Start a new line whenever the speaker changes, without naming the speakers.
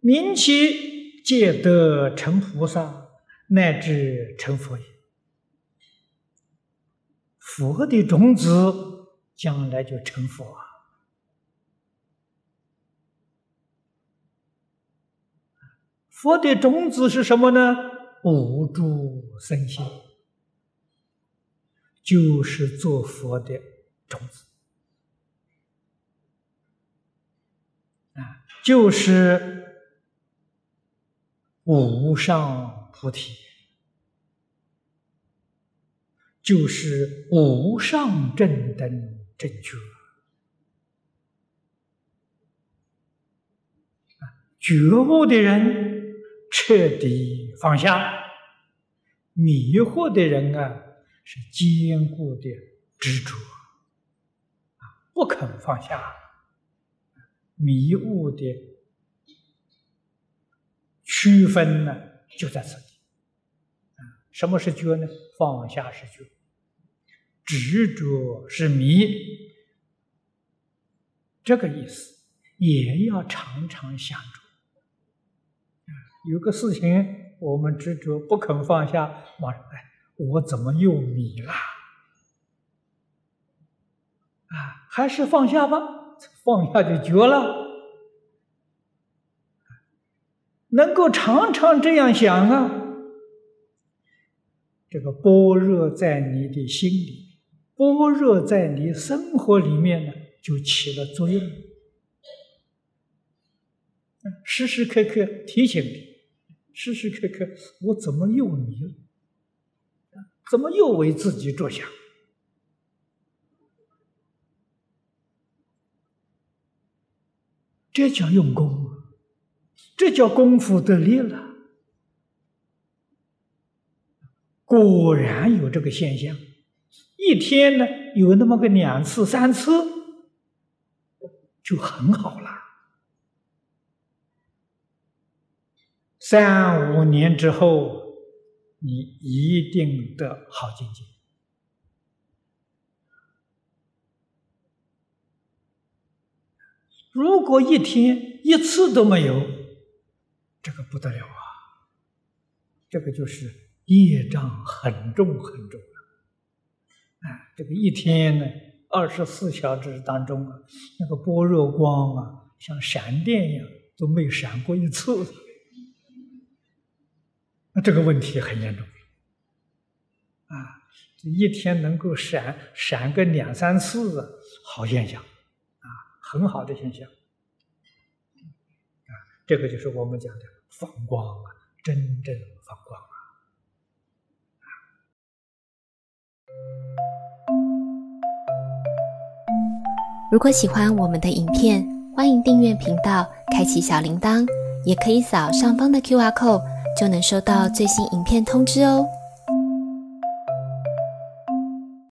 明其皆得成菩萨，乃至成佛也。佛的种子将来就成佛啊！佛的种子是什么呢？无住生心，就是做佛的种子啊，就是无上菩提。就是无上正等正觉。觉悟的人彻底放下，迷惑的人啊是坚固的执着，不肯放下，迷雾的区分呢就在此地啊，什么是觉呢？放下是觉。执着是迷，这个意思也要常常想着。有个事情我们执着不肯放下，马上哎，我怎么又迷了？啊，还是放下吧，放下就绝了。能够常常这样想啊，这个般若在你的心里。般若在你生活里面呢，就起了作用。时时刻刻提醒你，时时刻刻，我怎么又迷了？怎么又为自己着想？这叫用功！这叫功夫得力了。果然有这个现象。一天呢，有那么个两次、三次，就很好了。三五年之后，你一定得好境界。如果一天一次都没有，这个不得了啊！这个就是业障很重很重了。啊，这个一天呢，二十四小时当中啊，那个般若光啊，像闪电一样，都没闪过一次。那这个问题很严重。啊，一天能够闪闪个两三次，好现象，啊，很好的现象。这个就是我们讲的放光啊，真正放光。
如果喜欢我们的影片，欢迎订阅频道，开启小铃铛，也可以扫上方的 Q R code，就能收到最新影片通知哦。